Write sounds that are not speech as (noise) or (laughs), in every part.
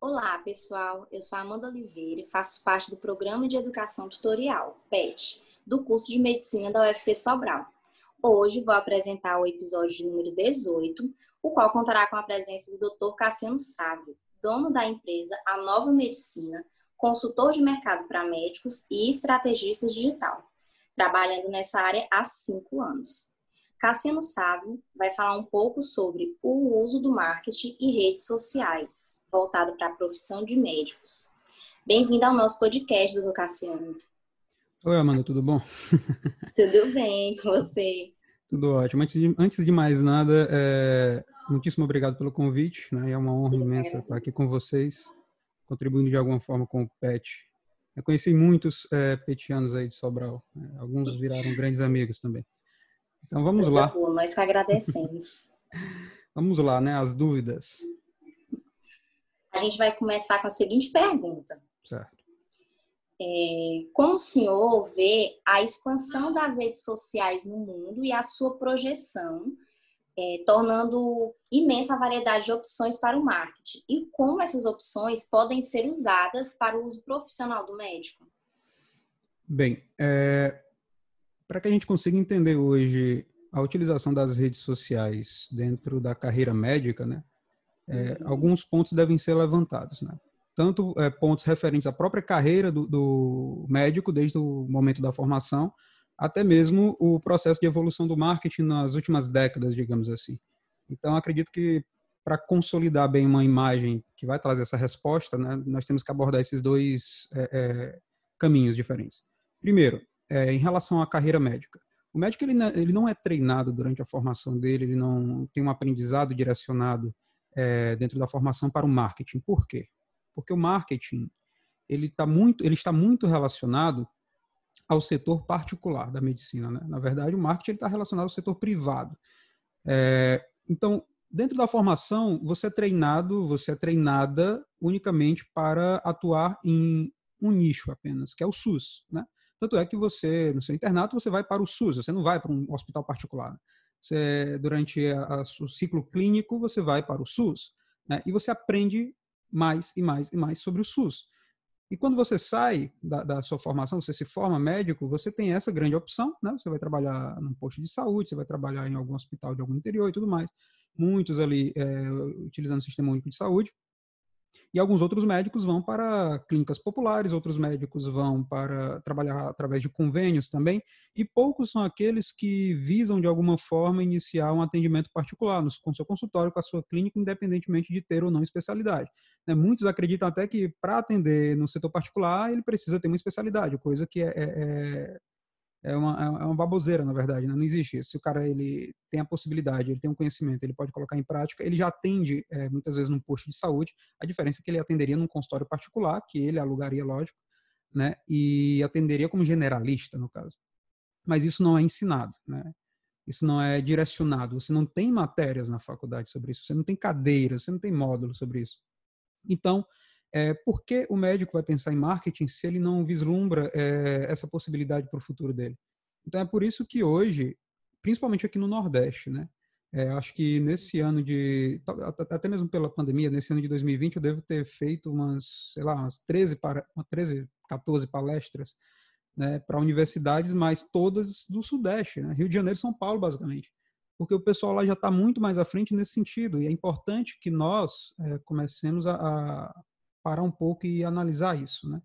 Olá, pessoal. Eu sou Amanda Oliveira e faço parte do Programa de Educação Tutorial, PET, do curso de Medicina da UFC Sobral. Hoje vou apresentar o episódio número 18, o qual contará com a presença do Dr. Cassiano Sávio, dono da empresa A Nova Medicina, consultor de mercado para médicos e estrategista digital, trabalhando nessa área há cinco anos. Cassiano Sávio vai falar um pouco sobre o uso do marketing e redes sociais, voltado para a profissão de médicos. Bem-vindo ao nosso podcast, doutor Cassiano. Oi, Amanda, tudo bom? (laughs) tudo bem com você? Tudo ótimo. Antes de, antes de mais nada, é, muitíssimo obrigado pelo convite. Né? É uma honra imensa estar aqui com vocês, contribuindo de alguma forma com o PET. Eu conheci muitos é, petianos aí de Sobral. Né? Alguns viraram grandes amigos também. Então vamos Coisa lá. Boa, nós que agradecemos. (laughs) vamos lá, né? As dúvidas. A gente vai começar com a seguinte pergunta. Certo. É, como o senhor vê a expansão das redes sociais no mundo e a sua projeção, é, tornando imensa variedade de opções para o marketing? E como essas opções podem ser usadas para o uso profissional do médico? Bem, é, para que a gente consiga entender hoje a utilização das redes sociais dentro da carreira médica, né, é, uhum. alguns pontos devem ser levantados, né? Tanto é, pontos referentes à própria carreira do, do, médico, desde o momento da formação, até mesmo o processo de evolução do marketing nas últimas décadas, digamos assim. Então, acredito que para consolidar bem uma imagem que vai trazer essa resposta, né, nós temos que abordar esses dois é, é caminhos diferentes. Primeiro, é, em relação à carreira médica. O médico ele, ele não é treinado durante a formação dele, ele não tem um aprendizado direcionado é, dentro da formação para o marketing. Por quê? Porque o marketing ele, tá muito, ele está muito relacionado ao setor particular da medicina. Né? Na verdade, o marketing está relacionado ao setor privado. É, então, dentro da formação, você é treinado, você é treinada unicamente para atuar em um nicho apenas, que é o SUS. Né? Tanto é que você, no seu internato, você vai para o SUS, você não vai para um hospital particular. Você, durante a, a, o ciclo clínico, você vai para o SUS. Né? E você aprende mais e mais e mais sobre o SUS. E quando você sai da, da, sua formação, você se forma médico, você tem essa grande opção, né? Você vai trabalhar num posto de saúde, você vai trabalhar em algum hospital de algum interior e tudo mais. Muitos ali é, utilizando o sistema único de saúde. E alguns outros médicos vão para clínicas populares, outros médicos vão para trabalhar através de convênios também, e poucos são aqueles que visam de alguma forma iniciar um atendimento particular com seu consultório, com a sua clínica, independentemente de ter ou não especialidade. Né, muitos acreditam até que para atender no setor particular ele precisa ter uma especialidade, coisa que é, é, é é uma, é uma baboseira, na verdade, né? não existe isso. Se o cara ele tem a possibilidade, ele tem um conhecimento, ele pode colocar em prática, ele já atende é, muitas vezes num posto de saúde, a diferença é que ele atenderia num consultório particular, que ele alugaria, lógico, né? e atenderia como generalista, no caso. Mas isso não é ensinado, né? Isso não é direcionado, você não tem matérias na faculdade sobre isso, você não tem cadeiras, você não tem módulo sobre isso. Então, é, por que o médico vai pensar em marketing se ele não vislumbra é, essa possibilidade para o futuro dele? Então é por isso que hoje, principalmente aqui no Nordeste, né? É, acho que nesse ano de, até mesmo pela pandemia, nesse ano de 2020, eu devo ter feito umas, sei lá, umas 13, para, 13 14 palestras né, para universidades, mas todas do Sudeste, né? Rio de Janeiro e São Paulo, basicamente. Porque o pessoal lá já está muito mais à frente nesse sentido. E é importante que nós é, comecemos a, a, parar um pouco e analisar isso, né?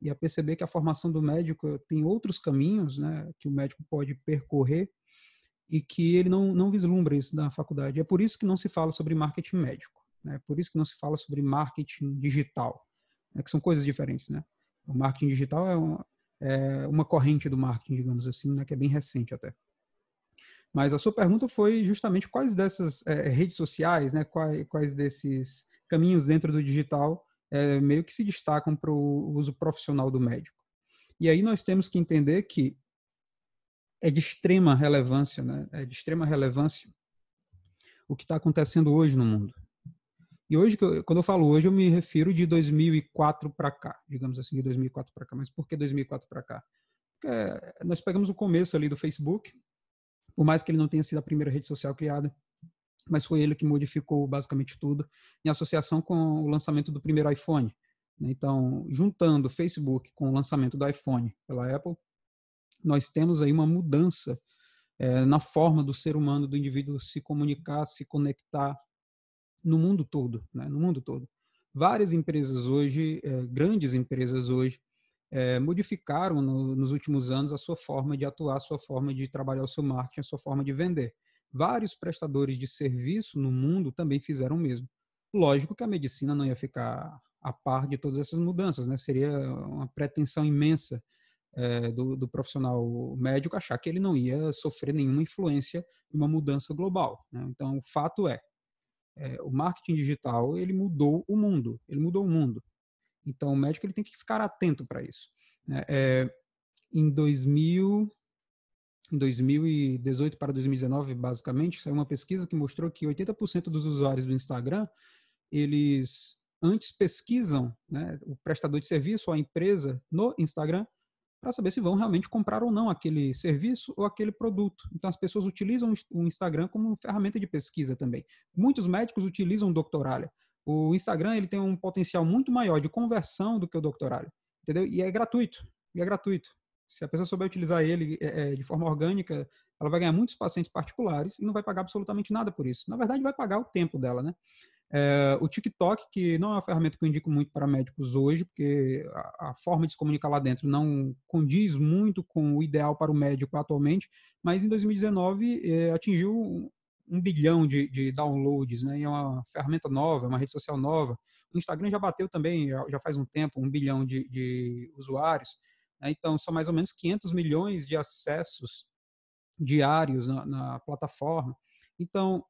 E a perceber que a formação do médico tem outros caminhos, né, que o médico pode percorrer e que ele não, não vislumbra isso na faculdade. É por isso que não se fala sobre marketing médico, né? Por isso que não se fala sobre marketing digital, né? que são coisas diferentes, né? O marketing digital é uma, é uma corrente do marketing, digamos assim, né, que é bem recente até. Mas a sua pergunta foi justamente quais dessas é, redes sociais, né, quais, quais desses caminhos dentro do digital é, meio que se destacam para o uso profissional do médico. E aí nós temos que entender que é de extrema relevância, né? É de extrema relevância o que está acontecendo hoje no mundo. E hoje, quando eu falo hoje, eu me refiro de 2004 para cá, digamos assim, de 2004 para cá. Mas por que 2004 para cá? Porque nós pegamos o começo ali do Facebook, por mais que ele não tenha sido a primeira rede social criada, mas foi ele que modificou basicamente tudo em associação com o lançamento do primeiro iPhone. Né? Então, juntando Facebook com o lançamento do iPhone pela Apple, nós temos aí uma mudança é, na forma do ser humano, do indivíduo se comunicar, se conectar no mundo todo, né? no mundo todo. Várias empresas hoje, é, grandes empresas hoje, é, modificaram no, nos últimos anos a sua forma de atuar, a sua forma de trabalhar o seu marketing, a sua forma de vender. Vários prestadores de serviço no mundo também fizeram o mesmo. Lógico que a medicina não ia ficar a par de todas essas mudanças, né? Seria uma pretensão imensa é, do, do, profissional médico achar que ele não ia sofrer nenhuma influência de uma mudança global. Né? Então, o fato é, é, o marketing digital ele mudou o mundo, ele mudou o mundo. Então, o médico ele tem que ficar atento para isso. Né? É, em 2000, em 2018 para 2019, basicamente, saiu uma pesquisa que mostrou que 80% dos usuários do Instagram eles antes pesquisam né, o prestador de serviço ou a empresa no Instagram para saber se vão realmente comprar ou não aquele serviço ou aquele produto. Então, as pessoas utilizam o Instagram como ferramenta de pesquisa também. Muitos médicos utilizam o Doctoralia. O Instagram ele tem um potencial muito maior de conversão do que o Doctoralia, entendeu? E é gratuito. E é gratuito. Se a pessoa souber utilizar ele é, de forma orgânica, ela vai ganhar muitos pacientes particulares e não vai pagar absolutamente nada por isso. Na verdade, vai pagar o tempo dela, né? É, o TikTok, que não é uma ferramenta que eu indico muito para médicos hoje, porque a, a, forma de se comunicar lá dentro não condiz muito com o ideal para o médico atualmente, mas em 2019 é, atingiu um, bilhão de, de, downloads, né? E é uma ferramenta nova, uma rede social nova. O Instagram já bateu também, já, já faz um tempo, um bilhão de, de usuários. Né? Então, são mais ou menos 500 milhões de acessos diários na, na plataforma. Então,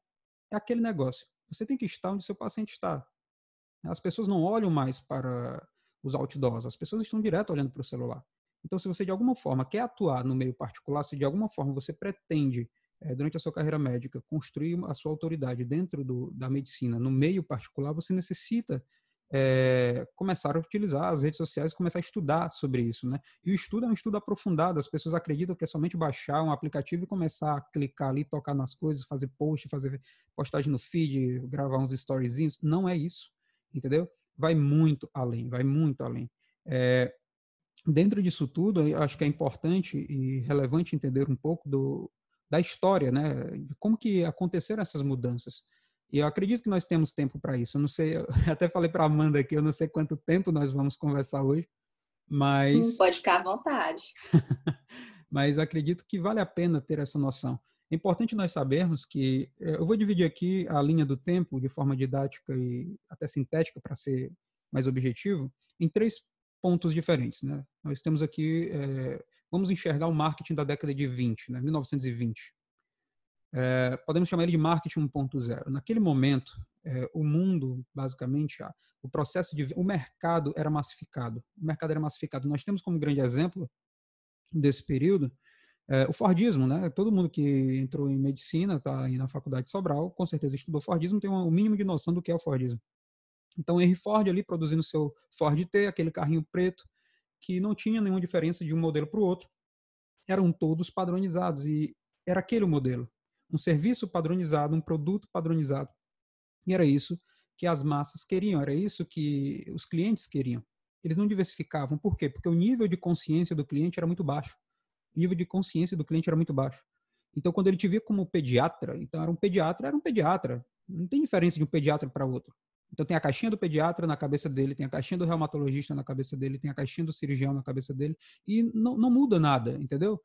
é aquele negócio você tem que estar onde seu paciente está. As pessoas não olham mais para os outdoors, as pessoas estão direto olhando para o celular. Então, se você de alguma forma quer atuar no meio particular, se de alguma forma você pretende, é, durante a sua carreira médica, construir a sua autoridade dentro do, da medicina, no meio particular, você necessita é, começar a utilizar as redes sociais e começar a estudar sobre isso, né? E o estudo é um estudo aprofundado. As pessoas acreditam que é somente baixar um aplicativo e começar a clicar ali, tocar nas coisas, fazer post, fazer postagem no feed, gravar uns storyzinhos. Não é isso, entendeu? Vai muito além, vai muito além. É, dentro disso tudo, acho que é importante e relevante entender um pouco do, da história, né? De como que aconteceram essas mudanças. E eu acredito que nós temos tempo para isso. Eu não sei, eu (laughs) até falei para Amanda aqui, eu não sei quanto tempo nós vamos conversar hoje, mas hum, pode ficar à vontade. (laughs) mas acredito que vale a pena ter essa noção. É importante nós sabermos que eh, eu vou dividir aqui a linha do tempo de forma didática e até sintética para ser mais objetivo em três pontos diferentes, né? Nós temos aqui é, vamos enxergar o marketing da década de 20, né, 1920 é, podemos chamar ele de marketing 1.0. Naquele momento, é, o mundo, basicamente, o processo de. O mercado era massificado. O mercado era massificado. Nós temos como grande exemplo desse período é, o Fordismo, né? Todo mundo que entrou em medicina, está aí na faculdade de Sobral, com certeza estudou Fordismo, tem o um mínimo de noção do que é o Fordismo. Então, Henry Ford ali produzindo seu Ford T, aquele carrinho preto, que não tinha nenhuma diferença de um modelo para o outro, eram todos padronizados e era aquele o modelo um serviço padronizado, um produto padronizado. E era isso que as massas queriam, era isso que os clientes queriam. Eles não diversificavam. Por quê? Porque o nível de consciência do cliente era muito baixo. O nível de consciência do cliente era muito baixo. Então, quando ele te via como pediatra, então era um pediatra, era um pediatra. Não tem diferença de um pediatra para outro. Então, tem a caixinha do pediatra na cabeça dele, tem a caixinha do reumatologista na cabeça dele, tem a caixinha do cirurgião na cabeça dele, e não, não muda nada, entendeu?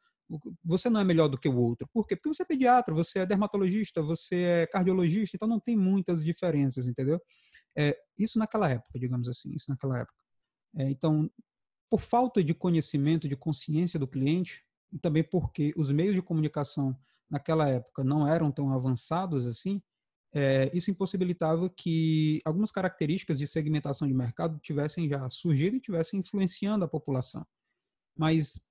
Você não é melhor do que o outro. Por quê? Porque você é pediatra, você é dermatologista, você é cardiologista, então não tem muitas diferenças, entendeu? É, isso naquela época, digamos assim, isso naquela época. É, então, por falta de conhecimento, de consciência do cliente, e também porque os meios de comunicação naquela época não eram tão avançados assim, é, isso impossibilitava que algumas características de segmentação de mercado tivessem já surgido e tivessem influenciando a população. Mas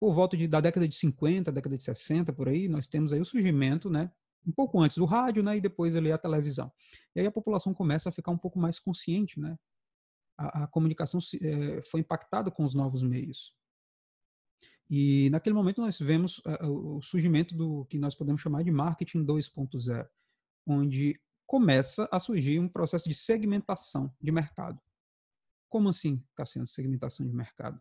por volta de, da década de 50, década de 60, por aí, nós temos aí o surgimento, né, um pouco antes do rádio, né, e depois ali a televisão. E aí a população começa a ficar um pouco mais consciente, né? A, a comunicação é, foi impactada com os novos meios. E naquele momento nós vemos uh, o surgimento do que nós podemos chamar de marketing 2.0. onde começa a surgir um processo de segmentação de mercado. Como assim, Cassiano, segmentação de mercado?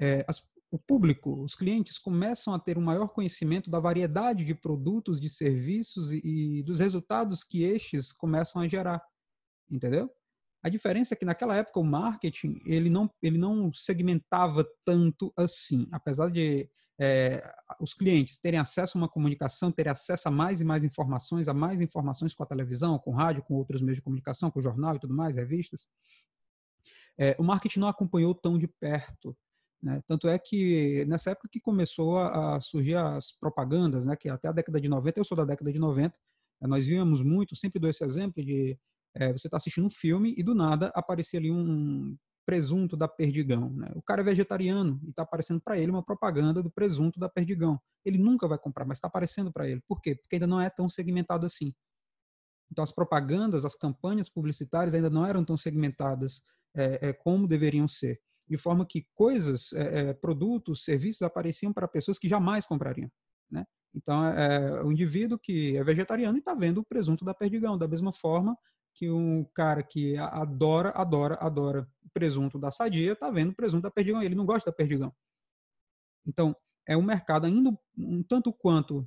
É, as, o público, os clientes começam a ter um maior conhecimento da variedade de produtos, de serviços e, e dos resultados que estes começam a gerar, entendeu? A diferença é que naquela época o marketing ele não, ele não segmentava tanto assim, apesar de é, os clientes terem acesso a uma comunicação, terem acesso a mais e mais informações, a mais informações com a televisão, com rádio, com outros meios de comunicação, com jornal e tudo mais, revistas. É, o marketing não acompanhou tão de perto. Né? Tanto é que nessa época que começou a, a, surgir as propagandas, né? que até a década de 90, eu sou da década de 90, nós víamos muito, sempre dou esse exemplo de é, você está assistindo um filme e do nada aparecia ali um presunto da Perdigão. Né? O cara é vegetariano e está aparecendo para ele uma propaganda do presunto da Perdigão. Ele nunca vai comprar, mas está aparecendo para ele. Por quê? Porque ainda não é tão segmentado assim. Então, as propagandas, as campanhas publicitárias ainda não eram tão segmentadas é, é, como deveriam ser. De forma que coisas, é, é produtos, serviços apareciam para pessoas que jamais comprariam. Né? Então, é, é o indivíduo que é vegetariano e está vendo o presunto da Perdigão. Da mesma forma que um cara que adora, adora, adora presunto da Sadia está vendo presunto da Perdigão. Ele não gosta da Perdigão. Então, é um mercado ainda um tanto quanto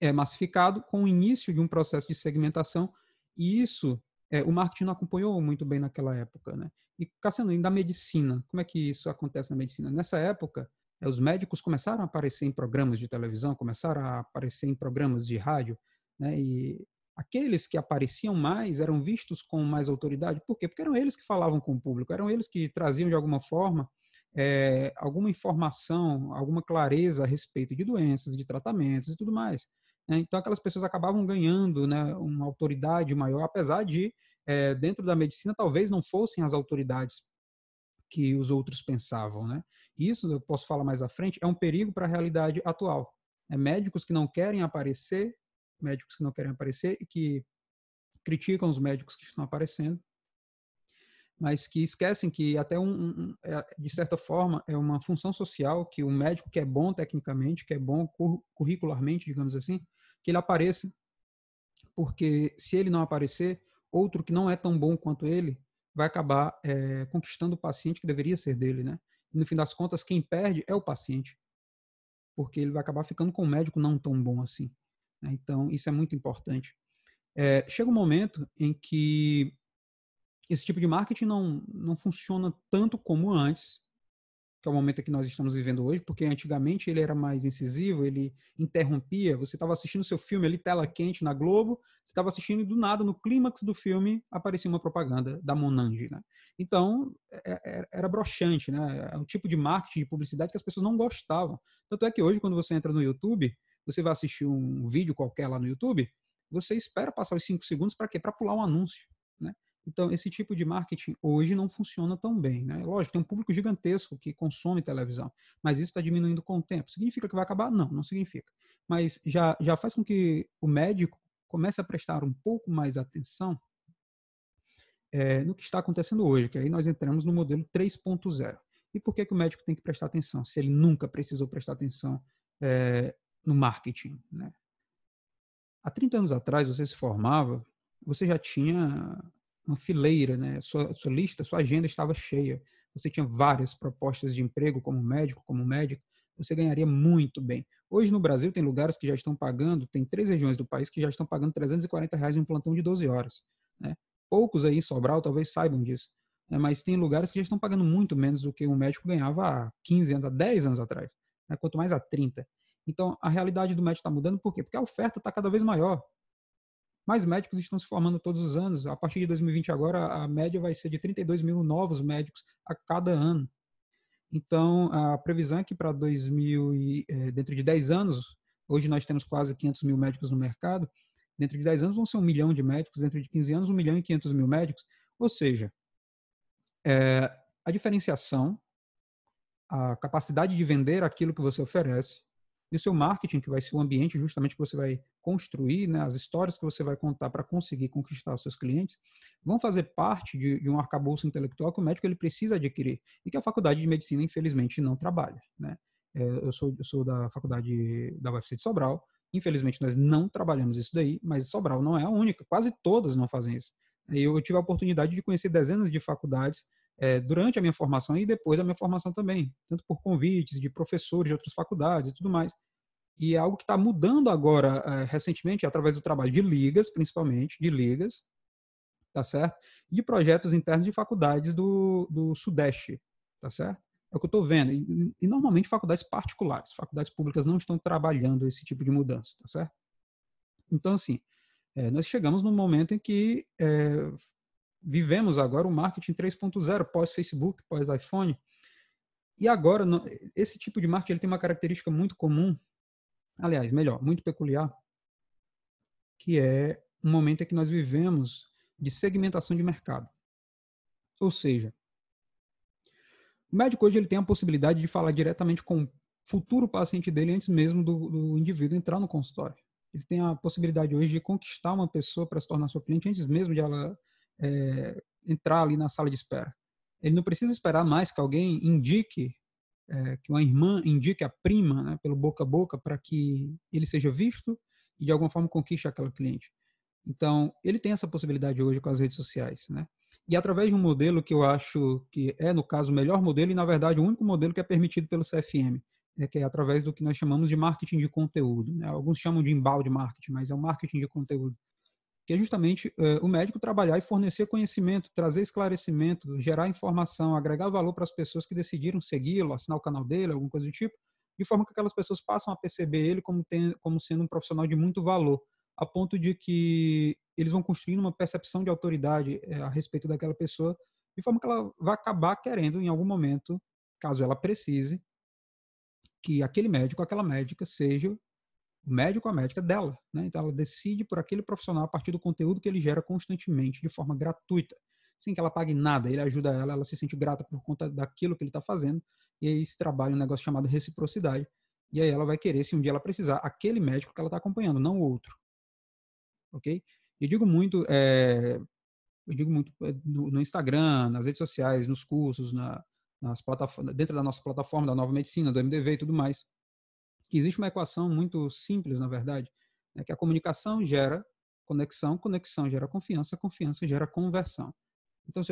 é massificado, com o início de um processo de segmentação, e isso é, o marketing não acompanhou muito bem naquela época. Né? E, Cassiano, da medicina, como é que isso acontece na medicina? Nessa época, é, os médicos começaram a aparecer em programas de televisão, começaram a aparecer em programas de rádio, né? e aqueles que apareciam mais eram vistos com mais autoridade. Por quê? Porque eram eles que falavam com o público, eram eles que traziam de alguma forma é, alguma informação, alguma clareza a respeito de doenças, de tratamentos e tudo mais. Né? Então, aquelas pessoas acabavam ganhando né, uma autoridade maior, apesar de, é, dentro da medicina, talvez não fossem as autoridades que os outros pensavam. Né? Isso, eu posso falar mais à frente, é um perigo para a realidade atual. É, médicos que não querem aparecer médicos que não querem aparecer e que criticam os médicos que estão aparecendo, mas que esquecem que até um, um, é, de certa forma é uma função social que o médico que é bom tecnicamente, que é bom curricularmente, digamos assim, que ele apareça, porque se ele não aparecer, outro que não é tão bom quanto ele vai acabar é, conquistando o paciente que deveria ser dele, né? E no fim das contas, quem perde é o paciente, porque ele vai acabar ficando com um médico não tão bom assim. Né? Então, isso é muito importante. É, chega um momento em que esse tipo de marketing não, não funciona tanto como antes, que é o momento que nós estamos vivendo hoje, porque antigamente ele era mais incisivo, ele interrompia. Você estava assistindo seu filme ali, tela quente na Globo, você estava assistindo e do nada, no clímax do filme, aparecia uma propaganda da Monange. Né? Então, é, é, era broxante, né? é um tipo de marketing, de publicidade que as pessoas não gostavam. Tanto é que hoje, quando você entra no YouTube, você vai assistir um vídeo qualquer lá no YouTube, você espera passar os cinco segundos para quê? Para pular um anúncio? Então, esse tipo de marketing hoje não funciona tão bem. Né? Lógico, tem um público gigantesco que consome televisão, mas isso está diminuindo com o tempo. Significa que vai acabar? Não, não significa. Mas já, já faz com que o médico comece a prestar um pouco mais atenção é, no que está acontecendo hoje, que aí nós entramos no modelo 3.0. E por que, que o médico tem que prestar atenção, se ele nunca precisou prestar atenção é, no marketing. Né? Há 30 anos atrás, você se formava, você já tinha uma fileira, né? Sua, sua lista, sua agenda estava cheia. Você tinha várias propostas de emprego como médico, como médico. Você ganharia muito bem. Hoje no Brasil tem lugares que já estão pagando, tem três regiões do país que já estão pagando 340 reais em um plantão de 12 horas. Né? Poucos aí em Sobral talvez saibam disso. Né? Mas tem lugares que já estão pagando muito menos do que um médico ganhava há 15 anos, há 10 anos atrás. Né? Quanto mais há 30. Então, a realidade do médico está mudando por quê? Porque a oferta está cada vez maior. Mais médicos estão se formando todos os anos. A partir de 2020 agora, a média vai ser de 32 mil novos médicos a cada ano. Então, a previsão é que para 2000 e, é, dentro de 10 anos, hoje nós temos quase 500 mil médicos no mercado, dentro de 10 anos vão ser um milhão de médicos, dentro de 15 anos, um milhão e 500 mil médicos. Ou seja, é, a diferenciação, a capacidade de vender aquilo que você oferece, e o seu marketing, que vai ser o ambiente justamente que você vai construir, né, as histórias que você vai contar para conseguir conquistar os seus clientes, vão fazer parte de, de, um arcabouço intelectual que o médico ele precisa adquirir e que a faculdade de medicina, infelizmente, não trabalha. Né? É, eu, sou, eu sou da faculdade da UFC de Sobral, Infelizmente, nós não trabalhamos isso daí, mas Sobral não é a única, quase todas não fazem isso. Eu tive a oportunidade de conhecer dezenas de faculdades é, durante a minha formação e depois da minha formação também, tanto por convites de professores de outras faculdades e tudo mais. E é algo que está mudando agora, é, recentemente, através do trabalho de ligas, principalmente, de ligas, tá certo? E de projetos internos de faculdades do, do Sudeste, tá certo? É o que eu estou vendo. E, e, normalmente faculdades particulares, faculdades públicas não estão trabalhando esse tipo de mudança, tá certo? Então, assim, é, nós chegamos num momento em que é, vivemos agora o marketing 3.0, pós-Facebook, pós-iPhone. E agora, esse tipo de marketing ele tem uma característica muito comum, aliás, melhor, muito peculiar, que é um momento em que nós vivemos de segmentação de mercado. Ou seja, o médico hoje ele tem a possibilidade de falar diretamente com o futuro paciente dele antes mesmo do, do indivíduo entrar no consultório. Ele tem a possibilidade hoje de conquistar uma pessoa para se tornar sua cliente antes mesmo de ela é, entrar ali na sala de espera. Ele não precisa esperar mais que alguém indique, é, que uma irmã indique a prima, né, pelo boca a boca, para que ele seja visto e de alguma forma conquiste aquela cliente. Então, ele tem essa possibilidade hoje com as redes sociais, né? E através de um modelo que eu acho que é, no caso, o melhor modelo e, na verdade, o único modelo que é permitido pelo CFM, né, que é através do que nós chamamos de marketing de conteúdo. Né? Alguns chamam de embalde marketing, mas é o marketing de conteúdo que é justamente uh, o médico trabalhar e fornecer conhecimento, trazer esclarecimento, gerar informação, agregar valor para as pessoas que decidiram segui-lo, assinar o canal dele, alguma coisa do tipo, de forma que aquelas pessoas passam a perceber ele como, como sendo um profissional de muito valor, a ponto de que eles vão construindo uma percepção de autoridade é, a respeito daquela pessoa, de forma que ela vai acabar querendo, em algum momento, caso ela precise, que aquele médico, aquela médica, seja o médico, a médica dela. Né? Então, ela decide por aquele profissional a partir do conteúdo que ele gera constantemente, de forma gratuita, sem que ela pague nada. Ele ajuda ela, ela se sente grata por conta daquilo que ele está fazendo, e aí se trabalha um negócio chamado reciprocidade. E aí ela vai querer, se um dia ela precisar, aquele médico que ela está acompanhando, não o outro. Ok? Eu digo muito, é, eu digo muito é, no, no, Instagram, nas redes sociais, nos cursos, na, nas plataformas, dentro da nossa plataforma da Nova Medicina, do MDV e tudo mais que existe uma equação muito simples, na verdade, né, que a comunicação gera conexão, conexão gera confiança, confiança gera conversão. Então,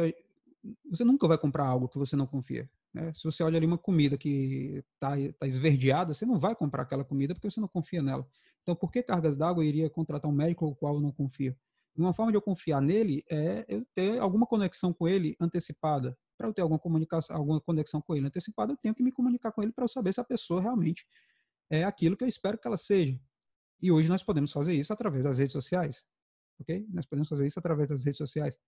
você nunca vai comprar algo que você não confia. Né? Se você olha ali uma comida que está tá esverdeada, você não vai comprar aquela comida porque você não confia nela. Então, por que Cargas d'Água iria contratar um médico ao qual eu não confio? Uma forma de eu confiar nele é eu ter alguma conexão com ele antecipada. Para eu ter alguma comunicação, alguma conexão com ele antecipada, eu tenho que me comunicar com ele para eu saber se a pessoa realmente é aquilo que eu espero que ela seja. E hoje nós podemos fazer isso através das redes sociais. Ok? Nós podemos fazer isso através das redes sociais.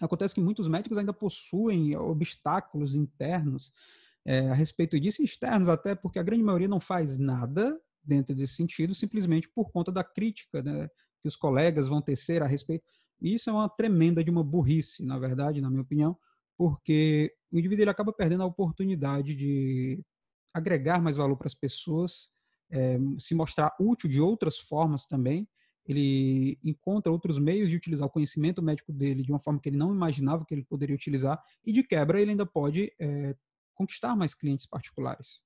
Acontece que muitos médicos ainda possuem obstáculos internos é, a respeito disso, externos até, porque a grande maioria não faz nada dentro desse sentido, simplesmente por conta da crítica né, que os colegas vão tecer a respeito. E isso é uma tremenda de uma burrice, na verdade, na minha opinião, porque o indivíduo ele acaba perdendo a oportunidade de agregar mais valor para as pessoas, é, se mostrar útil de outras formas também. Ele encontra outros meios de utilizar o conhecimento médico dele de uma forma que ele não imaginava que ele poderia utilizar, e de quebra ele ainda pode é, conquistar mais clientes particulares.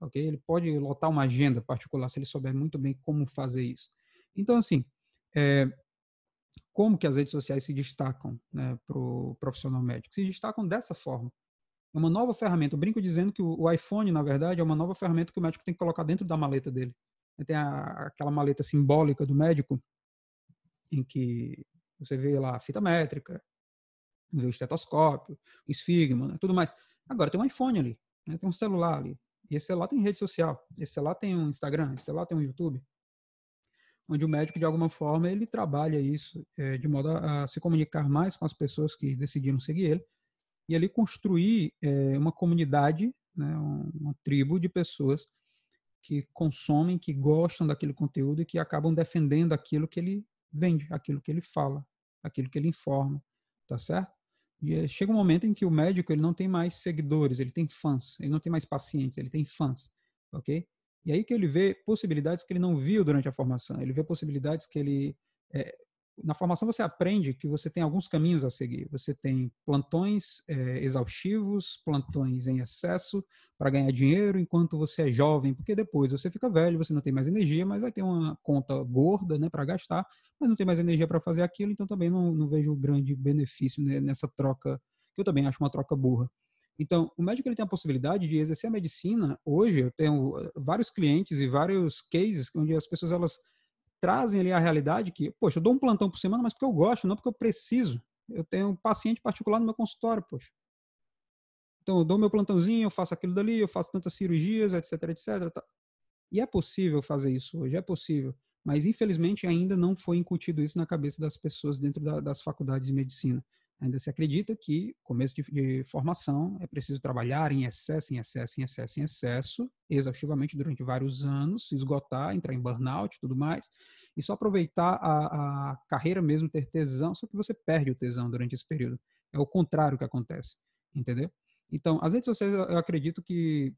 Okay? Ele pode lotar uma agenda particular se ele souber muito bem como fazer isso. Então, assim, é, como que as redes sociais se destacam né, para o profissional médico? Se destacam dessa forma uma nova ferramenta. Eu brinco dizendo que o, iPhone, na verdade, é uma nova ferramenta que o médico tem que colocar dentro da maleta dele. Tem a, aquela maleta simbólica do médico, em que você vê lá a fita métrica, vê o estetoscópio, o esfigma, né, tudo mais. Agora tem um iPhone ali, né, tem um celular ali. E esse celular tem rede social, esse celular tem um Instagram, esse celular tem um YouTube, onde o médico, de alguma forma, ele trabalha isso é, de modo a, a se comunicar mais com as pessoas que decidiram seguir ele e ali construir é, uma comunidade, né, uma tribo de pessoas que consomem, que gostam daquele conteúdo e que acabam defendendo aquilo que ele vende, aquilo que ele fala, aquilo que ele informa, tá certo? E é, chega um momento em que o médico ele não tem mais seguidores, ele tem fãs, ele não tem mais pacientes, ele tem fãs, ok? E aí que ele vê possibilidades que ele não viu durante a formação, ele vê possibilidades que ele é, na formação você aprende que você tem alguns caminhos a seguir. Você tem plantões é, exaustivos, plantões em excesso para ganhar dinheiro enquanto você é jovem, porque depois você fica velho, você não tem mais energia, mas vai ter uma conta gorda né, para gastar, mas não tem mais energia para fazer aquilo, então também não, não vejo grande benefício nessa troca, que eu também acho uma troca burra. Então, o médico ele tem a possibilidade de exercer a medicina. Hoje, eu tenho eh, vários clientes e vários cases onde as pessoas elas trazem ali a realidade que, poxa, eu dou um plantão por semana, mas porque eu gosto, não porque eu preciso. Eu tenho um paciente particular no meu consultório, poxa. Então, eu dou meu plantãozinho, eu faço aquilo dali, eu faço tantas cirurgias, etc, etc. Tá. E é possível fazer isso hoje, é possível. Mas, infelizmente, ainda não foi incutido isso na cabeça das pessoas dentro da, das faculdades de medicina. Ainda se acredita que, começo de, de, formação, é preciso trabalhar em excesso, em excesso, em excesso, em excesso, exaustivamente durante vários anos, se esgotar, entrar em burnout e tudo mais, e só aproveitar a, a carreira mesmo, ter tesão, só que você perde o tesão durante esse período. É o contrário que acontece, entendeu? Então, as redes sociais, eu acredito que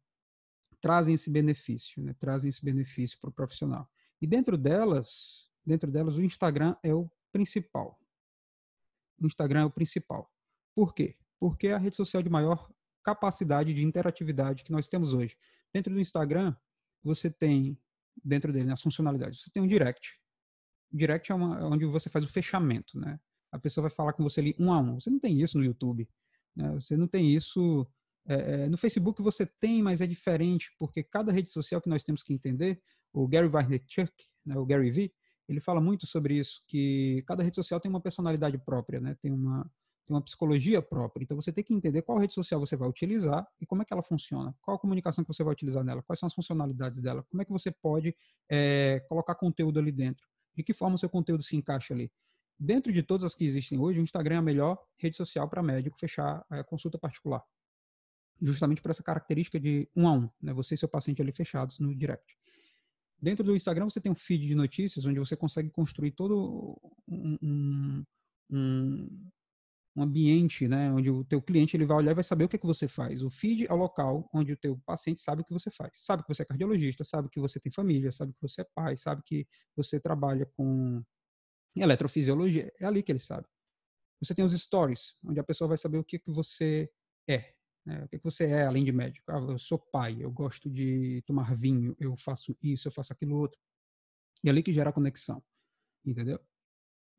trazem esse benefício, né? trazem esse benefício para o profissional. E dentro delas, dentro delas, o Instagram é o principal o Instagram é o principal. Por quê? Porque é a rede social de maior capacidade de interatividade que nós temos hoje. Dentro do Instagram, você tem, dentro dele, nas funcionalidades, você tem um direct. Direct é uma, onde você faz o fechamento, né? A pessoa vai falar com você ali um a um. Você não tem isso no YouTube. Né? Você não tem isso. É, é, no Facebook você tem, mas é diferente, porque cada rede social que nós temos que entender, o Gary Vaynerchuk, né, o Gary Vee, ele fala muito sobre isso, que cada rede social tem uma personalidade própria, né? tem, uma, tem uma psicologia própria. Então você tem que entender qual rede social você vai utilizar e como é que ela funciona, qual a comunicação que você vai utilizar nela, quais são as funcionalidades dela, como é que você pode é, colocar conteúdo ali dentro, de que forma o seu conteúdo se encaixa ali. Dentro de todas as que existem hoje, o Instagram é a melhor rede social para médico fechar a consulta particular. Justamente por essa característica de um a um, né? você e seu paciente ali fechados no direct. Dentro do Instagram você tem um feed de notícias onde você consegue construir todo um, um, um, ambiente, né, onde o teu cliente ele vai olhar e vai saber o que, é que você faz. O feed é o local onde o teu paciente sabe o que você faz. Sabe que você é cardiologista, sabe que você tem família, sabe que você é pai, sabe que você trabalha com eletrofisiologia. É ali que ele sabe. Você tem os stories, onde a pessoa vai saber o que, que você é. Né? O que, que você é além de médico? Ah, eu sou pai, eu gosto de tomar vinho, eu faço isso, eu faço aquilo outro. E é ali que gera a conexão, entendeu?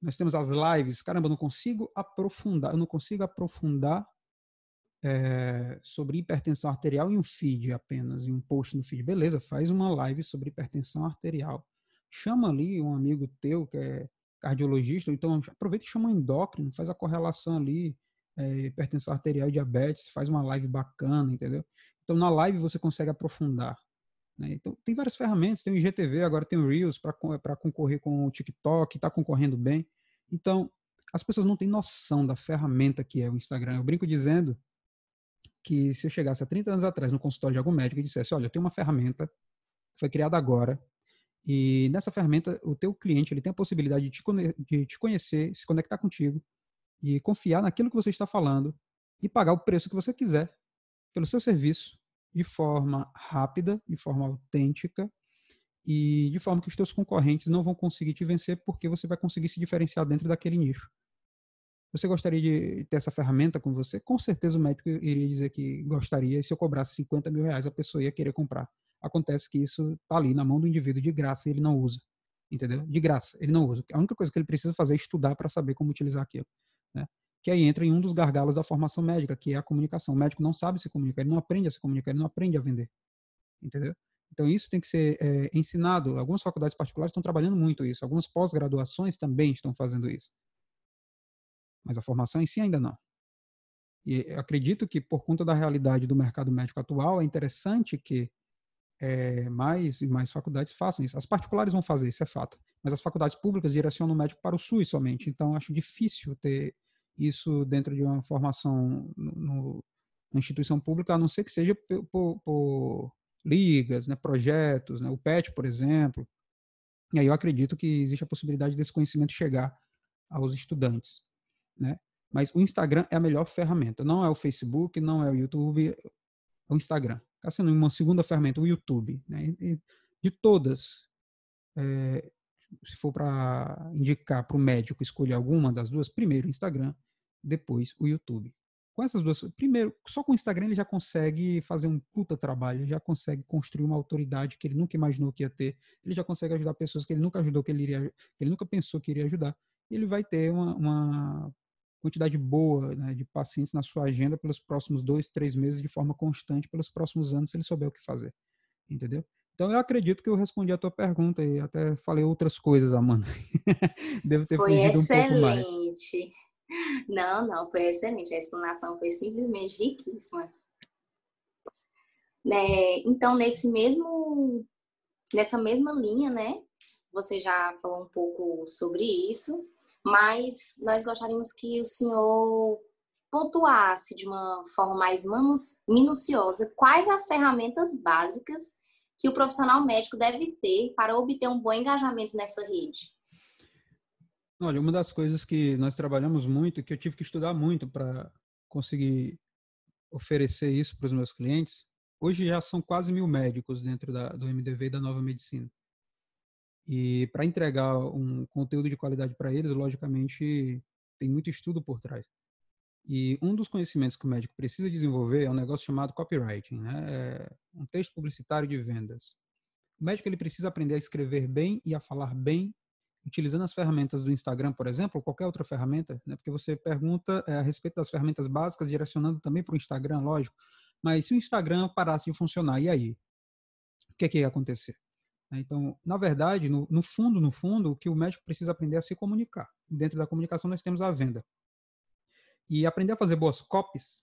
Nós temos as lives, caramba, eu não consigo aprofundar, eu não consigo aprofundar é, sobre hipertensão arterial em um feed apenas, em um post no feed. Beleza, faz uma live sobre hipertensão arterial. Chama ali um amigo teu que é cardiologista, então aproveita e chama um endócrino, faz a correlação ali é, hipertensão arterial e diabetes, faz uma live bacana, entendeu? Então, na live você consegue aprofundar. Né? Então, tem várias ferramentas, tem o IGTV, agora tem o Reels para concorrer com o TikTok, está concorrendo bem. Então, as pessoas não têm noção da ferramenta que é o Instagram. Eu brinco dizendo que se eu chegasse há 30 anos atrás no consultório de algum médico e dissesse, olha, eu tenho uma ferramenta que foi criada agora, e nessa ferramenta o teu cliente ele tem a possibilidade de te, de te conhecer, se conectar contigo, e confiar naquilo que você está falando e pagar o preço que você quiser pelo seu serviço de forma rápida, de forma autêntica e de forma que os seus concorrentes não vão conseguir te vencer porque você vai conseguir se diferenciar dentro daquele nicho. Você gostaria de ter essa ferramenta com você? Com certeza o médico iria dizer que gostaria e se eu cobrasse 50 mil reais a pessoa ia querer comprar. Acontece que isso está ali na mão do indivíduo de graça e ele não usa. Entendeu? De graça, ele não usa. A única coisa que ele precisa fazer é estudar para saber como utilizar aquilo né? que aí entra em um dos gargalos da formação médica, que é a comunicação. O médico não sabe se comunicar, ele não aprende a se comunicar, ele não aprende a vender. Entendeu? Então, isso tem que ser é, ensinado. Algumas faculdades particulares estão trabalhando muito isso, algumas pós-graduações também estão fazendo isso. Mas a formação em si ainda não. E acredito que, por conta da realidade do mercado médico atual, é interessante que é, mais e mais faculdades façam isso. As particulares vão fazer, isso é fato. Mas as faculdades públicas direcionam o médico para o SUS somente. Então, acho difícil ter isso dentro de uma formação no, na instituição pública, a não ser que seja por, por, por ligas, né, projetos, né, o PET, por exemplo. E aí eu acredito que existe a possibilidade desse conhecimento chegar aos estudantes. Né? Mas o Instagram é a melhor ferramenta. Não é o Facebook, não é o YouTube, é o Instagram. Está sendo uma segunda ferramenta, o YouTube. Né? de todas, é, se for para indicar para o médico escolher alguma das duas, primeiro o Instagram, depois o YouTube. Com essas duas, primeiro, só com o Instagram ele já consegue fazer um puta trabalho, já consegue construir uma autoridade que ele nunca imaginou que ia ter, ele já consegue ajudar pessoas que ele nunca ajudou, que ele, iria, que ele nunca pensou que iria ajudar. Ele vai ter uma, uma quantidade boa né, de pacientes na sua agenda pelos próximos dois, três meses de forma constante, pelos próximos anos, se ele souber o que fazer. Entendeu? Então eu acredito que eu respondi a tua pergunta e até falei outras coisas, Amanda. (laughs) Devo ter foi excelente. Um. Não, não, foi excelente. A explanação foi simplesmente riquíssima. Né? Então, nesse mesmo, nessa mesma linha, né? Você já falou um pouco sobre isso, mas nós gostaríamos que o senhor pontuasse de uma forma mais minuciosa quais as ferramentas básicas que o profissional médico deve ter para obter um bom engajamento nessa rede? Olha, uma das coisas que nós trabalhamos muito, que eu tive que estudar muito para conseguir oferecer isso para os meus clientes, hoje já são quase mil médicos dentro da, do MDV e da nova medicina. E para entregar um conteúdo de qualidade para eles, logicamente, tem muito estudo por trás. E um dos conhecimentos que o médico precisa desenvolver é um negócio chamado copywriting, né? É um texto publicitário de vendas. O médico ele precisa aprender a escrever bem e a falar bem, utilizando as ferramentas do Instagram, por exemplo, ou qualquer outra ferramenta, né? Porque você pergunta é, a respeito das ferramentas básicas, direcionando também para o Instagram, lógico. Mas se o Instagram parasse de funcionar, e aí? O que, é que ia acontecer? Né? Então, na verdade, no, no fundo, no fundo, o que o médico precisa aprender é a se comunicar. Dentro da comunicação, nós temos a venda. E aprender a fazer boas copies,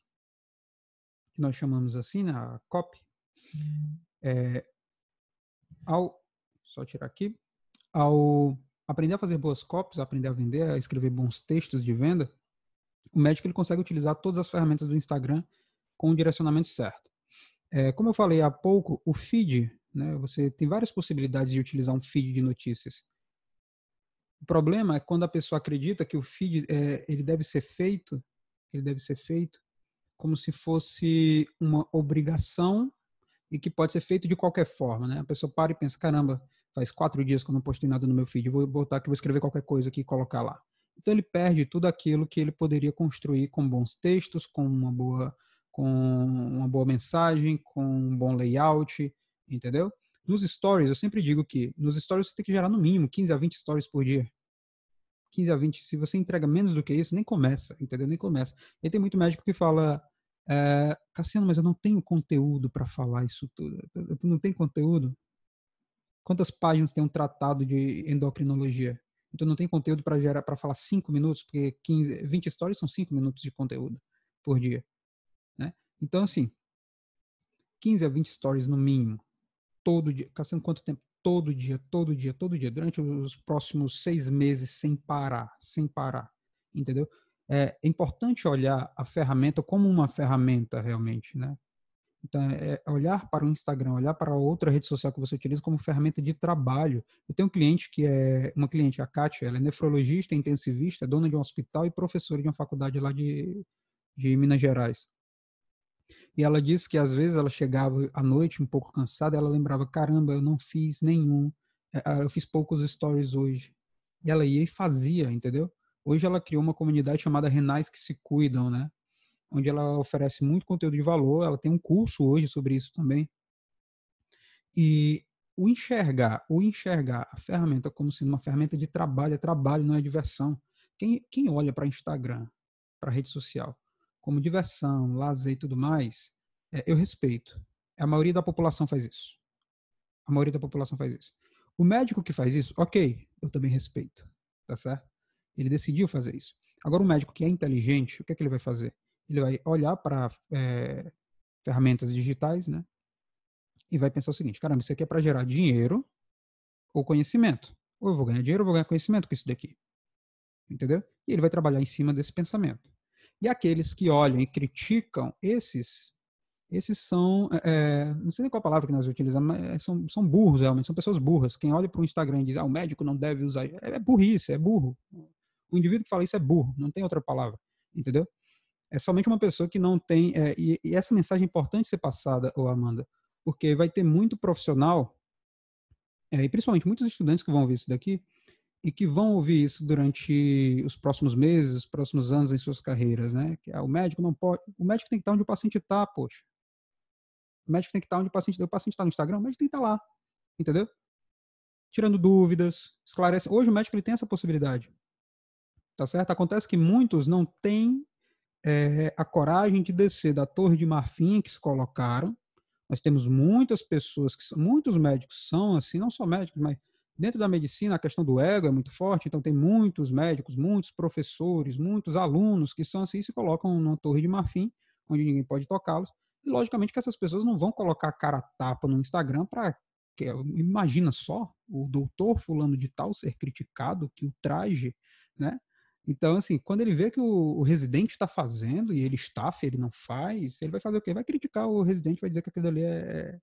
que nós chamamos assim, né, a copy, é, ao, só tirar aqui, ao aprender a fazer boas copies, aprender a vender, a escrever bons textos de venda, o médico ele consegue utilizar todas as ferramentas do Instagram com o direcionamento certo. É, como eu falei há pouco, o feed, né, você tem várias possibilidades de utilizar um feed de notícias. O problema é quando a pessoa acredita que o feed é, ele deve ser feito ele deve ser feito como se fosse uma obrigação e que pode ser feito de qualquer forma, né? A pessoa para e pensa, caramba, faz quatro dias que eu não postei nada no meu feed, vou botar aqui, vou escrever qualquer coisa aqui e colocar lá. Então ele perde tudo aquilo que ele poderia construir com bons textos, com uma boa, com uma boa mensagem, com um bom layout, entendeu? Nos stories, eu sempre digo que nos stories você tem que gerar no mínimo 15 a 20 stories por dia. 15 a 20, se você entrega menos do que isso, nem começa, entendeu? Nem começa. E tem muito médico que fala, é, Cassiano, mas eu não tenho conteúdo para falar isso tudo. Tu não tem conteúdo? Quantas páginas tem um tratado de endocrinologia? Então não tem conteúdo para gerar para falar 5 minutos, porque 15, 20 stories são 5 minutos de conteúdo por dia, né? Então assim, 15 a 20 stories no mínimo, todo dia. Cassiano, quanto tempo? todo dia, todo dia, todo dia, durante os próximos seis meses, sem parar, sem parar, entendeu? É importante olhar a ferramenta como uma ferramenta realmente, né? Então, é olhar para o Instagram, olhar para outra rede social que você utiliza como ferramenta de trabalho. Eu tenho um cliente que é, uma cliente, a Kátia, ela é nefrologista, intensivista, dona de um hospital e professora de uma faculdade lá de, de Minas Gerais. E ela disse que às vezes ela chegava à noite um pouco cansada, ela lembrava, caramba, eu não fiz nenhum, é, ah, eu fiz poucos stories hoje. E ela ia e fazia, entendeu? Hoje ela criou uma comunidade chamada Renais que se cuidam, né? Onde ela oferece muito conteúdo de valor, ela tem um curso hoje sobre isso também. E o enxergar, o enxergar a ferramenta como sendo uma ferramenta de trabalho, é trabalho, não é diversão. Quem, quem olha para Instagram, para rede social, como diversão, lazer e tudo mais, é, eu respeito. A maioria da população faz isso. A maioria da população faz isso. O médico que faz isso, ok, eu também respeito, tá certo? Ele decidiu fazer isso. Agora, o médico que é inteligente, o que é que ele vai fazer? Ele vai olhar para é, ferramentas digitais, né? E vai pensar o seguinte: caramba, isso aqui é para gerar dinheiro ou conhecimento. Ou eu vou ganhar dinheiro ou vou ganhar conhecimento com isso daqui. Entendeu? E ele vai trabalhar em cima desse pensamento. E aqueles que olham e criticam, esses esses são, é, não sei nem qual palavra que nós utilizamos, mas é, são, são burros realmente, são pessoas burras. Quem olha para o Instagram e diz, ah, o médico não deve usar, é, é burrice, é burro. O indivíduo que fala isso é burro, não tem outra palavra, entendeu? É somente uma pessoa que não tem, é, e, e, essa mensagem é importante ser passada, ô Amanda, porque vai ter muito profissional, é, e principalmente muitos estudantes que vão ver isso daqui, e que vão ouvir isso durante os próximos meses, os próximos anos em suas carreiras, né? Que ah, o médico não pode, o médico tem que estar onde o paciente está, poxa. O médico tem que estar onde o paciente, o paciente está no Instagram, o médico tem que estar lá, entendeu? Tirando dúvidas, esclarece. Hoje o médico ele tem essa possibilidade, tá certo? Acontece que muitos não têm é, a coragem de descer da torre de marfim que se colocaram. Nós temos muitas pessoas que são, muitos médicos são assim, não só médicos, mas Dentro da medicina, a questão do ego é muito forte, então tem muitos médicos, muitos professores, muitos alunos que são assim e se colocam numa torre de marfim, onde ninguém pode tocá-los. E logicamente que essas pessoas não vão colocar a cara tapa no Instagram para imagina só o doutor fulano de tal ser criticado, que o traje, né? Então, assim, quando ele vê que o, o residente está fazendo e ele estafa, ele não faz, ele vai fazer o quê? Vai criticar o residente, vai dizer que aquilo ali é,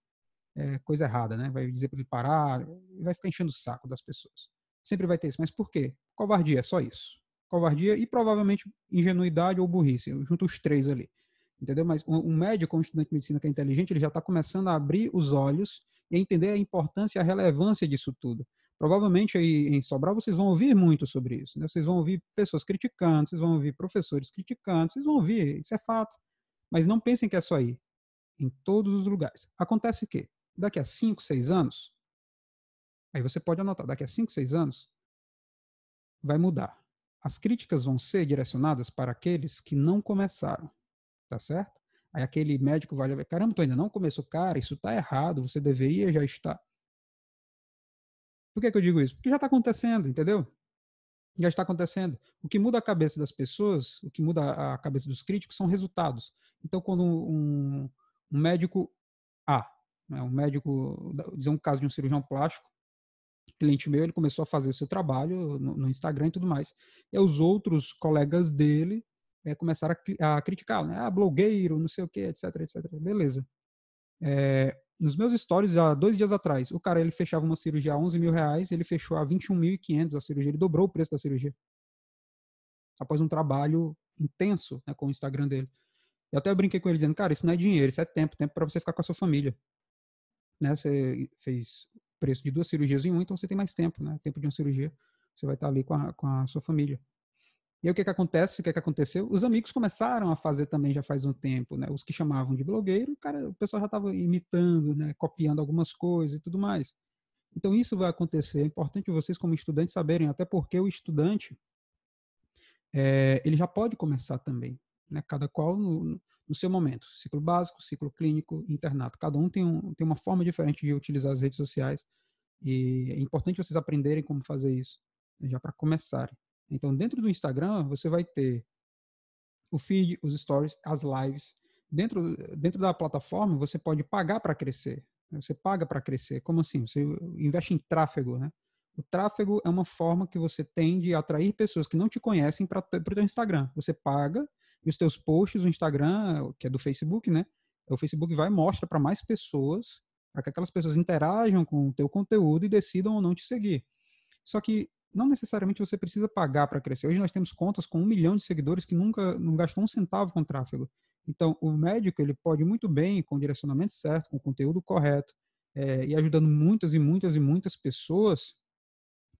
é, coisa errada, né? Vai dizer para ele parar, vai ficar enchendo o saco das pessoas. Sempre vai ter isso. Mas por quê? Covardia, é só isso. Covardia e provavelmente ingenuidade ou burrice. Eu junto os três ali. Entendeu? Mas um médico, um estudante de medicina que é inteligente, ele já está começando a abrir os olhos e a entender a importância e a relevância disso tudo. Provavelmente aí em Sobral vocês vão ouvir muito sobre isso. Né? Vocês vão ouvir pessoas criticando, vocês vão ouvir professores criticando, vocês vão ouvir, isso é fato. Mas não pensem que é só aí. Em todos os lugares. Acontece que daqui a 5, 6 anos, aí você pode anotar, daqui a 5, 6 anos, vai mudar. As críticas vão ser direcionadas para aqueles que não começaram, tá certo? Aí aquele médico vai ver, caramba, tu ainda não começou, cara, isso tá errado, você deveria já estar. Por que, que eu digo isso? Porque já está acontecendo, entendeu? Já está acontecendo. O que muda a cabeça das pessoas, o que muda a cabeça dos críticos são resultados. Então, quando um, um médico A né, um médico, dizer um caso de um cirurgião plástico, cliente meu, ele começou a fazer o seu trabalho no, no Instagram e tudo mais. E os outros colegas dele é, começaram a, a criticá-lo, né? Ah, blogueiro, não sei o que, etc, etc. Beleza. É, nos meus stories, há dois dias atrás, o cara ele fechava uma cirurgia a 11 mil reais, ele fechou a 21.500 a cirurgia, ele dobrou o preço da cirurgia. Após um trabalho intenso né, com o Instagram dele. Eu até brinquei com ele dizendo, cara, isso não é dinheiro, isso é tempo, tempo para você ficar com a sua família né? Você fez preço de duas cirurgias em um, então você tem mais tempo, né? Tempo de uma cirurgia, você vai estar ali com a, com a sua família. E aí, o que, que acontece? O que, que aconteceu? Os amigos começaram a fazer também já faz um tempo, né? Os que chamavam de blogueiro, cara, o pessoal já estava imitando, né? Copiando algumas coisas e tudo mais. Então isso vai acontecer. É importante vocês como estudantes saberem, até porque o estudante é, ele já pode começar também, né? Cada qual no, no seu momento. Ciclo básico, ciclo clínico, internato. Cada um tem, um tem uma forma diferente de utilizar as redes sociais e é importante vocês aprenderem como fazer isso, já para começarem. Então, dentro do Instagram, você vai ter o feed, os stories, as lives. Dentro, dentro da plataforma, você pode pagar para crescer. Você paga para crescer. Como assim? Você investe em tráfego, né? O tráfego é uma forma que você tem de atrair pessoas que não te conhecem para o seu Instagram. Você paga e os teus posts no Instagram, que é do Facebook, né? O Facebook vai e mostra para mais pessoas, para que aquelas pessoas interajam com o teu conteúdo e decidam ou não te seguir. Só que não necessariamente você precisa pagar para crescer. Hoje nós temos contas com um milhão de seguidores que nunca não gastou um centavo com tráfego. Então, o médico ele pode muito bem, com o direcionamento certo, com o conteúdo correto, é, e ajudando muitas e muitas e muitas pessoas,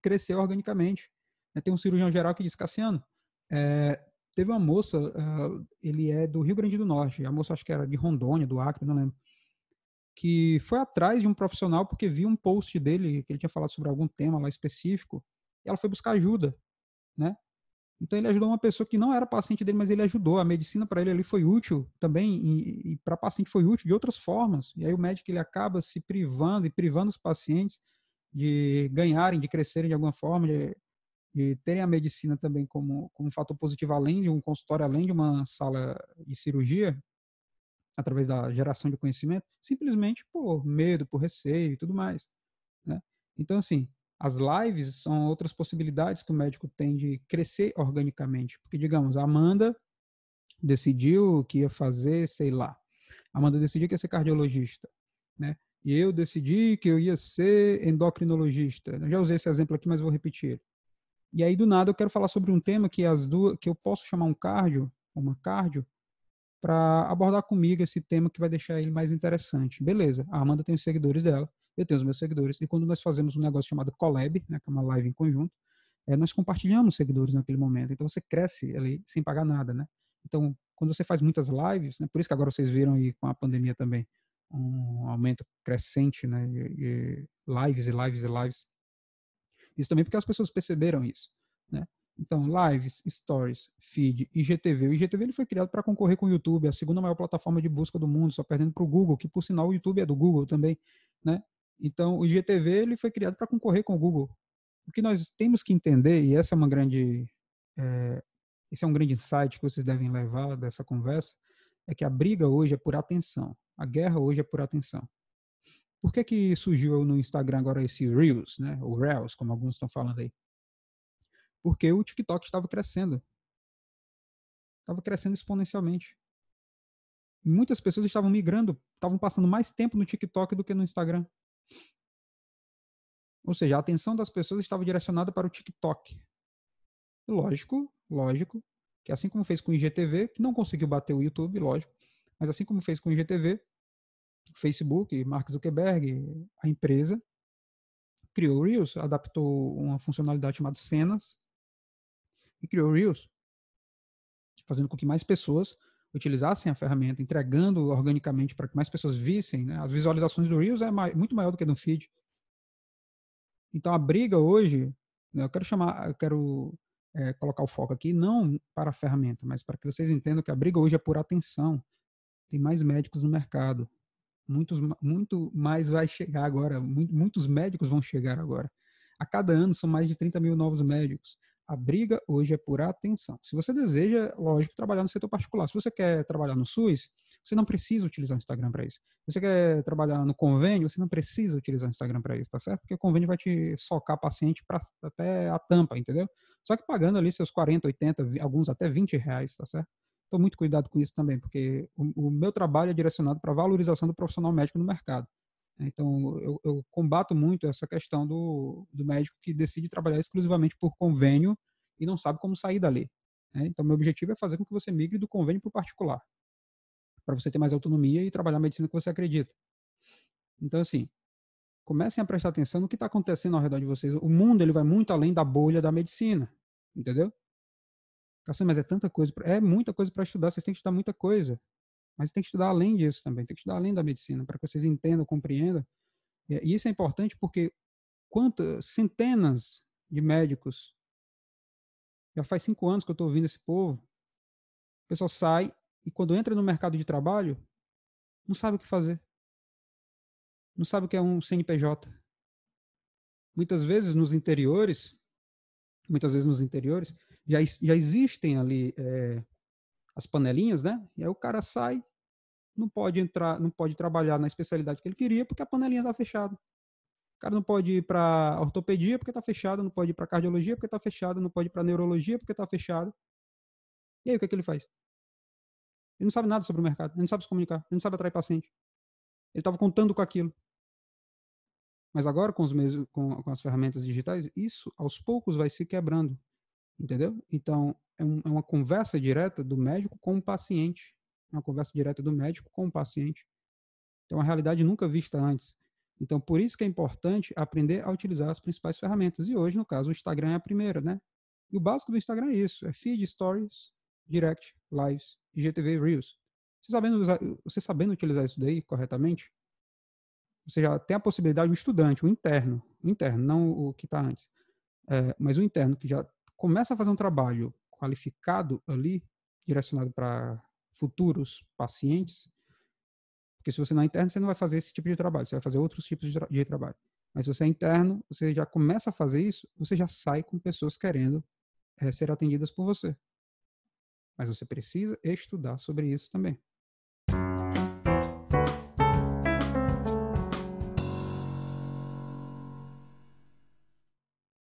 crescer organicamente. Tem um cirurgião geral que diz, Cassiano, é, Teve uma moça, uh, ele é do Rio Grande do Norte, a moça acho que era de Rondônia, do Acre, não lembro, que foi atrás de um profissional porque viu um post dele, que ele tinha falado sobre algum tema lá específico, e ela foi buscar ajuda, né? Então ele ajudou uma pessoa que não era paciente dele, mas ele ajudou. A medicina para ele ali foi útil também, e, e para paciente foi útil de outras formas. E aí o médico ele acaba se privando e privando os pacientes de ganharem, de crescerem de alguma forma, de, de terem a medicina também como, como um fator positivo, além de um consultório, além de uma sala de cirurgia, através da geração de conhecimento, simplesmente por medo, por receio e tudo mais. Né? Então, assim, as lives são outras possibilidades que o médico tem de crescer organicamente. Porque, digamos, a Amanda decidiu que ia fazer, sei lá, a Amanda decidiu que ia ser cardiologista, né? E eu decidi que eu ia ser endocrinologista. Eu já usei esse exemplo aqui, mas vou repetir. E aí, do nada, eu quero falar sobre um tema que as duas, que eu posso chamar um cardio, uma cardio, para abordar comigo esse tema que vai deixar ele mais interessante. Beleza, a Amanda tem os seguidores dela, eu tenho os meus seguidores, e quando nós fazemos um negócio chamado Collab, né, que é uma live em conjunto, é, nós compartilhamos seguidores naquele momento. Então você cresce ali sem pagar nada, né? Então, quando você faz muitas lives, né, por isso que agora vocês viram aí com a pandemia também um aumento crescente, né, lives e lives e lives. Isso também porque as pessoas perceberam isso, né? Então, lives, stories, feed, IGTV. O IGTV ele foi criado para concorrer com o YouTube, a segunda maior plataforma de busca do mundo, só perdendo para o Google, que por sinal o YouTube é do Google também, né? Então, o IGTV ele foi criado para concorrer com o Google. O que nós temos que entender, e essa é uma grande, é, esse é um grande insight que vocês devem levar dessa conversa, é que a briga hoje é por atenção. A guerra hoje é por atenção. Por que que surgiu no Instagram agora esse Reels, né? O Reels, como alguns estão falando aí? Porque o TikTok estava crescendo. Estava crescendo exponencialmente. E muitas pessoas estavam migrando, estavam passando mais tempo no TikTok do que no Instagram. Ou seja, a atenção das pessoas estava direcionada para o TikTok. Lógico, lógico, que assim como fez com o IGTV, que não conseguiu bater o YouTube, lógico, mas assim como fez com o IGTV, Facebook, Mark Zuckerberg, a empresa, criou o Reels, adaptou uma funcionalidade chamada cenas e criou o Reels, fazendo com que mais pessoas utilizassem a ferramenta, entregando organicamente para que mais pessoas vissem. Né? As visualizações do Reels é muito maior do que no feed. Então a briga hoje, né, eu quero chamar, eu quero é, colocar o foco aqui não para a ferramenta, mas para que vocês entendam que a briga hoje é por atenção. Tem mais médicos no mercado, muitos, muito mais vai chegar agora, muitos médicos vão chegar agora. A cada ano são mais de 30 mil novos médicos. A briga hoje é por atenção. Se você deseja, lógico, trabalhar no setor particular. Se você quer trabalhar no SUS, você não precisa utilizar o Instagram para isso. Se você quer trabalhar no convênio, você não precisa utilizar o Instagram para isso, tá certo? Porque o convênio vai te socar paciente pra, até a tampa, entendeu? Só que pagando ali seus 40, 80, alguns até 20 reais, tá certo? Então, muito cuidado com isso também, porque o, o meu trabalho é direcionado para a valorização do profissional médico no mercado. Então, eu, eu combato muito essa questão do, do, médico que decide trabalhar exclusivamente por convênio e não sabe como sair dali. Né? Então, meu objetivo é fazer com que você migre do convênio para o particular, para você ter mais autonomia e trabalhar a medicina que você acredita. Então, assim, comecem a prestar atenção no que está acontecendo ao redor de vocês. O mundo ele vai muito além da bolha da medicina, entendeu? Mas é tanta coisa, é muita coisa para estudar, vocês têm que estudar muita coisa. Mas tem que estudar além disso também, tem que estudar além da medicina, para que vocês entendam, compreendam. E isso é importante porque quantas centenas de médicos, já faz cinco anos que eu estou ouvindo esse povo, o pessoal sai e quando entra no mercado de trabalho, não sabe o que fazer. Não sabe o que é um CNPJ. Muitas vezes nos interiores, muitas vezes nos interiores, já, já existem ali é, as panelinhas, né? E aí o cara sai, não pode entrar, não pode trabalhar na especialidade que ele queria porque a panelinha está fechada. O cara não pode ir para ortopedia porque está fechado, não pode ir para cardiologia porque está fechado, não pode ir para neurologia porque está fechado. E aí o que, é que ele faz? Ele não sabe nada sobre o mercado, ele não sabe se comunicar, ele não sabe atrair paciente. Ele estava contando com aquilo. Mas agora, com, os mesmos, com, com, as ferramentas digitais, isso aos poucos vai se quebrando. Entendeu? Então, é, um, é uma conversa direta do médico com o paciente. Uma conversa direta do médico com o paciente. Então, é uma realidade nunca vista antes. Então, por isso que é importante aprender a utilizar as principais ferramentas. E hoje, no caso, o Instagram é a primeira, né? E o básico do Instagram é isso: é feed, stories, direct, lives, IGTV, reels. Você sabendo, usar, você sabendo utilizar isso daí corretamente, você já tem a possibilidade, o estudante, o interno, o interno, não o que está antes, é, mas o interno que já começa a fazer um trabalho qualificado ali, direcionado para futuros pacientes, porque se você não é interno, você não vai fazer esse tipo de trabalho, você vai fazer outros tipos de, tra de trabalho. Mas se você é interno, você já começa a fazer isso, você já sai com pessoas querendo é, ser atendidas por você. Mas você precisa estudar sobre isso também.